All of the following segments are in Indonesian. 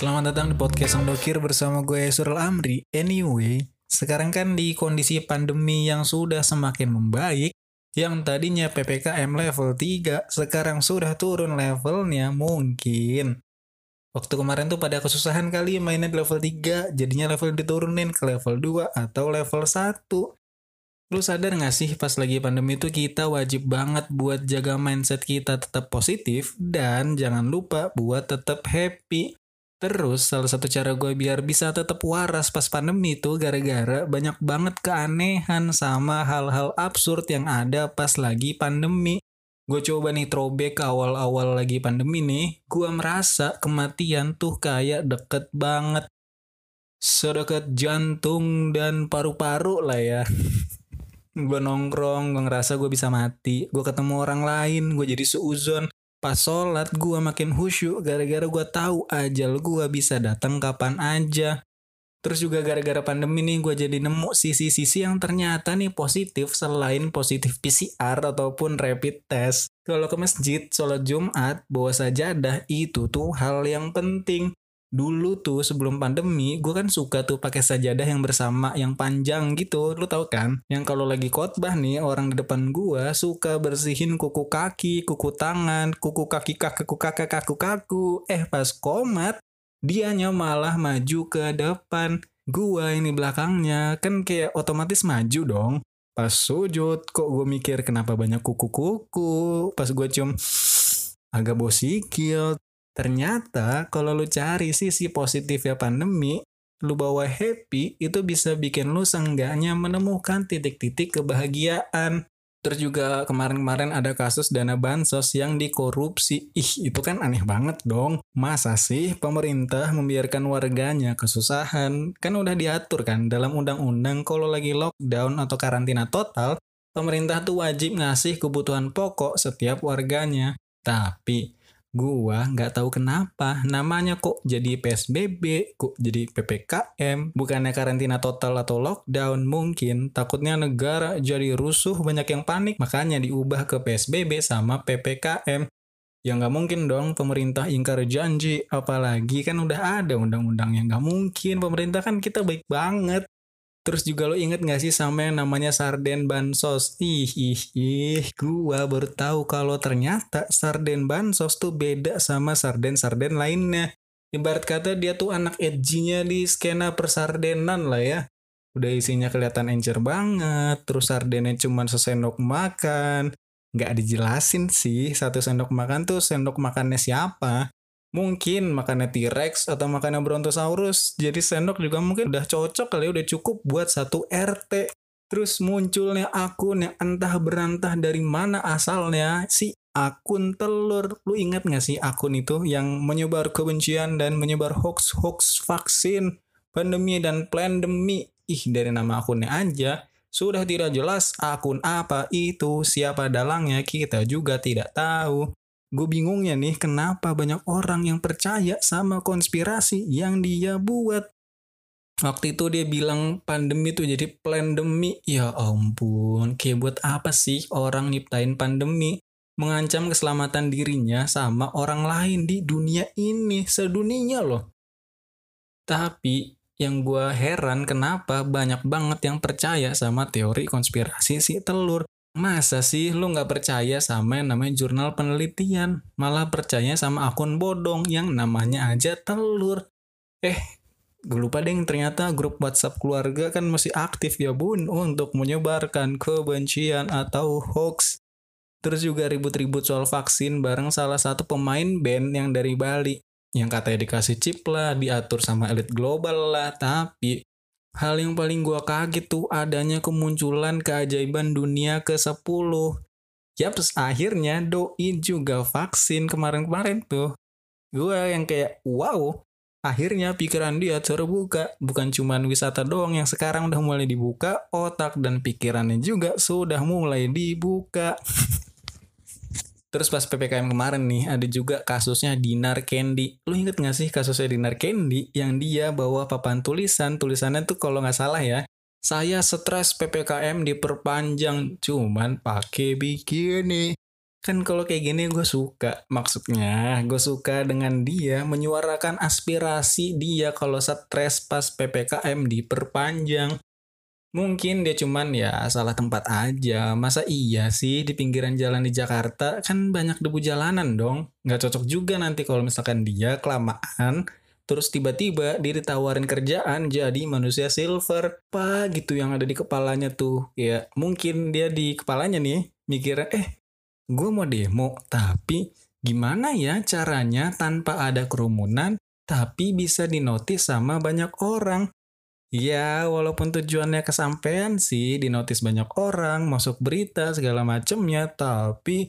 Selamat datang di podcast Dokir bersama gue Surel Amri. Anyway, sekarang kan di kondisi pandemi yang sudah semakin membaik, yang tadinya PPKM level 3, sekarang sudah turun levelnya mungkin. Waktu kemarin tuh pada kesusahan kali mainnya di level 3, jadinya level diturunin ke level 2 atau level 1. Lu sadar gak sih pas lagi pandemi itu kita wajib banget buat jaga mindset kita tetap positif dan jangan lupa buat tetap happy. Terus salah satu cara gue biar bisa tetap waras pas pandemi itu gara-gara banyak banget keanehan sama hal-hal absurd yang ada pas lagi pandemi. Gue coba nih throwback awal-awal lagi pandemi nih, gue merasa kematian tuh kayak deket banget. Sedekat jantung dan paru-paru lah ya. gue nongkrong, gue ngerasa gue bisa mati. Gue ketemu orang lain, gue jadi seuzon Pas sholat gue makin khusyuk gara-gara gue tahu ajal gue bisa datang kapan aja. Terus juga gara-gara pandemi nih gue jadi nemu sisi-sisi yang ternyata nih positif selain positif PCR ataupun rapid test. Kalau ke masjid, sholat Jumat, bawa sajadah itu tuh hal yang penting dulu tuh sebelum pandemi gue kan suka tuh pakai sajadah yang bersama yang panjang gitu. Lu tau kan? Yang kalau lagi khotbah nih orang di depan gue suka bersihin kuku kaki kuku tangan kuku kaki kaki kuku kakak kaku kaku. Eh pas komat dianya malah maju ke depan. Gua ini belakangnya kan kayak otomatis maju dong. Pas sujud kok gue mikir kenapa banyak kuku-kuku? Pas gue cium agak bosikil Ternyata kalau lu cari sisi positif ya pandemi, lu bawa happy itu bisa bikin lu seenggaknya menemukan titik-titik kebahagiaan. Terus juga kemarin-kemarin ada kasus dana bansos yang dikorupsi. Ih, itu kan aneh banget dong. Masa sih pemerintah membiarkan warganya kesusahan? Kan udah diatur kan dalam undang-undang kalau lagi lockdown atau karantina total, pemerintah tuh wajib ngasih kebutuhan pokok setiap warganya. Tapi Gua nggak tahu kenapa namanya kok jadi PSBB, kok jadi PPKM, bukannya karantina total atau lockdown mungkin. Takutnya negara jadi rusuh, banyak yang panik, makanya diubah ke PSBB sama PPKM. Ya nggak mungkin dong pemerintah ingkar janji, apalagi kan udah ada undang-undang yang nggak mungkin. Pemerintah kan kita baik banget. Terus juga lo inget gak sih sama yang namanya sarden bansos? Ih, ih, ih, gua baru tahu kalau ternyata sarden bansos tuh beda sama sarden-sarden lainnya. Ibarat kata dia tuh anak edgy-nya di skena persardenan lah ya. Udah isinya kelihatan encer banget, terus sardennya cuma sesendok makan. Nggak dijelasin sih, satu sendok makan tuh sendok makannya siapa. Mungkin makannya T-Rex atau makannya Brontosaurus. Jadi sendok juga mungkin udah cocok kali, udah cukup buat satu RT. Terus munculnya akun yang entah berantah dari mana asalnya si akun telur. Lu ingat gak sih akun itu yang menyebar kebencian dan menyebar hoax-hoax vaksin, pandemi dan pandemi. Ih, dari nama akunnya aja sudah tidak jelas akun apa itu, siapa dalangnya kita juga tidak tahu. Gue bingungnya nih kenapa banyak orang yang percaya sama konspirasi yang dia buat. Waktu itu dia bilang pandemi itu jadi pandemi. Ya ampun, kayak buat apa sih orang nyiptain pandemi? Mengancam keselamatan dirinya sama orang lain di dunia ini, sedunia loh. Tapi yang gue heran kenapa banyak banget yang percaya sama teori konspirasi si telur. Masa sih lu nggak percaya sama yang namanya jurnal penelitian? Malah percaya sama akun bodong yang namanya aja telur. Eh, gue lupa deh ternyata grup WhatsApp keluarga kan masih aktif ya bun untuk menyebarkan kebencian atau hoax. Terus juga ribut-ribut soal vaksin bareng salah satu pemain band yang dari Bali. Yang katanya dikasih chip lah, diatur sama elit global lah, tapi Hal yang paling gua kaget tuh adanya kemunculan keajaiban dunia ke-10. Yaps, akhirnya doi juga vaksin kemarin-kemarin tuh. Gua yang kayak, wow, akhirnya pikiran dia terbuka. Bukan cuma wisata doang yang sekarang udah mulai dibuka, otak dan pikirannya juga sudah mulai dibuka. Terus pas PPKM kemarin nih ada juga kasusnya Dinar Candy. Lu inget gak sih kasusnya Dinar Candy yang dia bawa papan tulisan. Tulisannya tuh kalau nggak salah ya. Saya stres PPKM diperpanjang cuman pakai bikini. Kan kalau kayak gini gue suka. Maksudnya gue suka dengan dia menyuarakan aspirasi dia kalau stres pas PPKM diperpanjang. Mungkin dia cuman ya salah tempat aja. Masa iya sih di pinggiran jalan di Jakarta kan banyak debu jalanan dong. Nggak cocok juga nanti kalau misalkan dia kelamaan terus tiba-tiba dia ditawarin kerjaan jadi manusia silver apa gitu yang ada di kepalanya tuh ya mungkin dia di kepalanya nih mikirnya eh gue mau demo tapi gimana ya caranya tanpa ada kerumunan tapi bisa dinotis sama banyak orang Ya, walaupun tujuannya kesampaian sih, dinotis banyak orang, masuk berita segala macemnya, tapi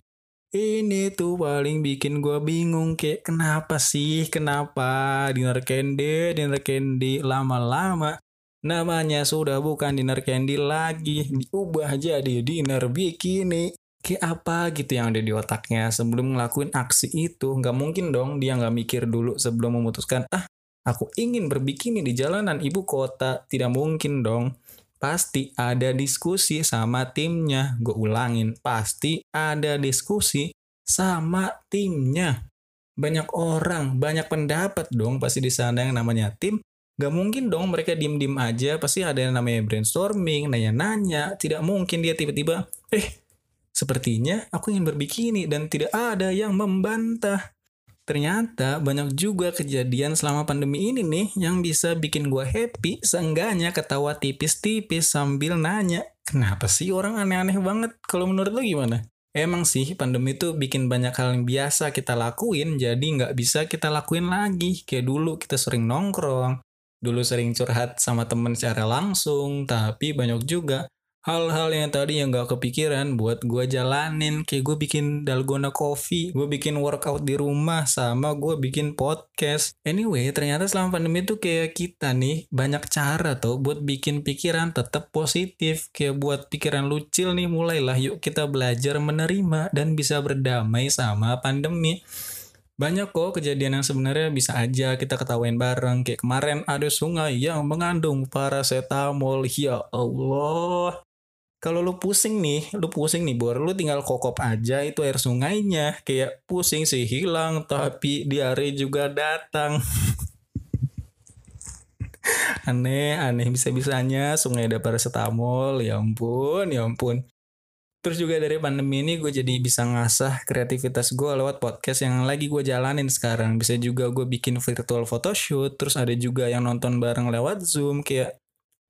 ini tuh paling bikin gue bingung kayak kenapa sih kenapa dinner candy dinner candy lama-lama namanya sudah bukan dinner candy lagi diubah jadi dinner bikini. Kayak apa gitu yang ada di otaknya sebelum ngelakuin aksi itu? Nggak mungkin dong dia nggak mikir dulu sebelum memutuskan ah aku ingin berbikini di jalanan ibu kota tidak mungkin dong pasti ada diskusi sama timnya. Gue ulangin, pasti ada diskusi sama timnya. Banyak orang, banyak pendapat dong pasti di sana yang namanya tim. Gak mungkin dong mereka diem-diem aja, pasti ada yang namanya brainstorming, nanya-nanya. Tidak mungkin dia tiba-tiba, eh sepertinya aku ingin berbikini dan tidak ada yang membantah. Ternyata banyak juga kejadian selama pandemi ini nih yang bisa bikin gue happy, seenggaknya ketawa tipis-tipis sambil nanya, kenapa sih orang aneh-aneh banget? Kalau menurut lo gimana? Emang sih pandemi itu bikin banyak hal yang biasa kita lakuin, jadi nggak bisa kita lakuin lagi. Kayak dulu kita sering nongkrong, dulu sering curhat sama temen secara langsung, tapi banyak juga hal-hal yang tadi yang gak kepikiran buat gue jalanin. Kayak gue bikin dalgona coffee gue bikin workout di rumah sama gue bikin podcast. Anyway ternyata selama pandemi itu kayak kita nih banyak cara tuh buat bikin pikiran tetap positif. Kayak buat pikiran lucil nih mulailah yuk kita belajar menerima dan bisa berdamai sama pandemi. Banyak kok kejadian yang sebenarnya bisa aja kita ketawain bareng. Kayak kemarin ada sungai yang mengandung paracetamol. Ya Allah kalau lu pusing nih, lu pusing nih bor, lu tinggal kokop aja itu air sungainya. Kayak pusing sih hilang, tapi diare juga datang. aneh, aneh bisa-bisanya sungai ada paracetamol, ya ampun, ya ampun. Terus juga dari pandemi ini gue jadi bisa ngasah kreativitas gue lewat podcast yang lagi gue jalanin sekarang. Bisa juga gue bikin virtual photoshoot, terus ada juga yang nonton bareng lewat Zoom, kayak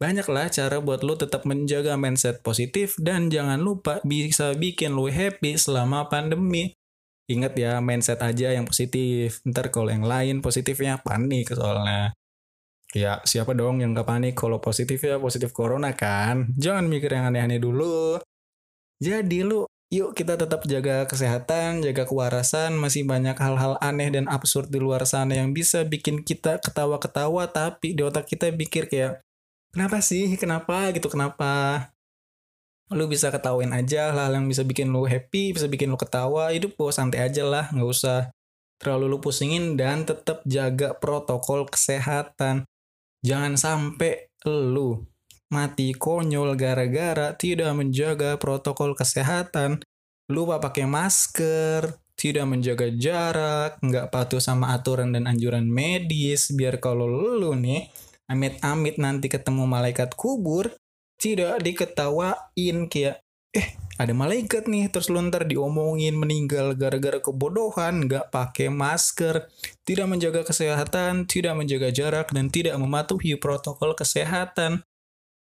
Banyaklah cara buat lo tetap menjaga mindset positif dan jangan lupa bisa bikin lo happy selama pandemi. Ingat ya, mindset aja yang positif. Ntar kalau yang lain positifnya panik soalnya. Ya, siapa dong yang gak panik kalau positif ya positif corona kan? Jangan mikir yang aneh-aneh dulu. Jadi lu, yuk kita tetap jaga kesehatan, jaga kewarasan. Masih banyak hal-hal aneh dan absurd di luar sana yang bisa bikin kita ketawa-ketawa, tapi di otak kita pikir kayak, kenapa sih? Kenapa? Gitu kenapa? Lu bisa ketawain aja hal yang bisa bikin lu happy bisa bikin lu ketawa. Hidup lu santai aja lah nggak usah terlalu lu pusingin dan tetap jaga protokol kesehatan. Jangan sampai lu mati konyol gara-gara tidak menjaga protokol kesehatan. Lupa pakai masker tidak menjaga jarak nggak patuh sama aturan dan anjuran medis. Biar kalau lu nih amit-amit nanti ketemu malaikat kubur tidak diketawain kayak eh ada malaikat nih. Terus lu ntar diomongin meninggal gara-gara kebodohan nggak pakai masker tidak menjaga kesehatan tidak menjaga jarak dan tidak mematuhi protokol kesehatan.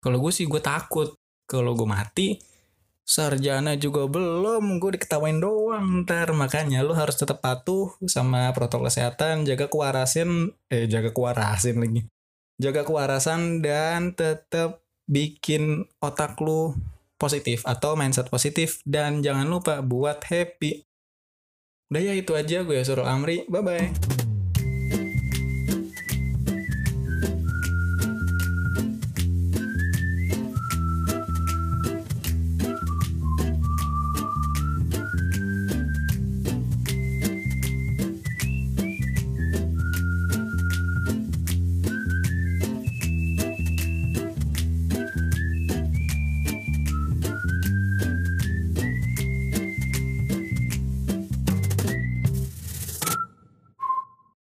Kalau gue sih gue takut. Kalau gue mati sarjana juga belum. Gue diketawain doang ntar. Makanya lu harus tetap patuh sama protokol kesehatan jaga kewarasan eh jaga kewarasan lagi jaga kewarasan dan tetap bikin otak lu positif atau mindset positif dan jangan lupa buat happy. Udah ya itu aja gue Surul Amri. Bye bye.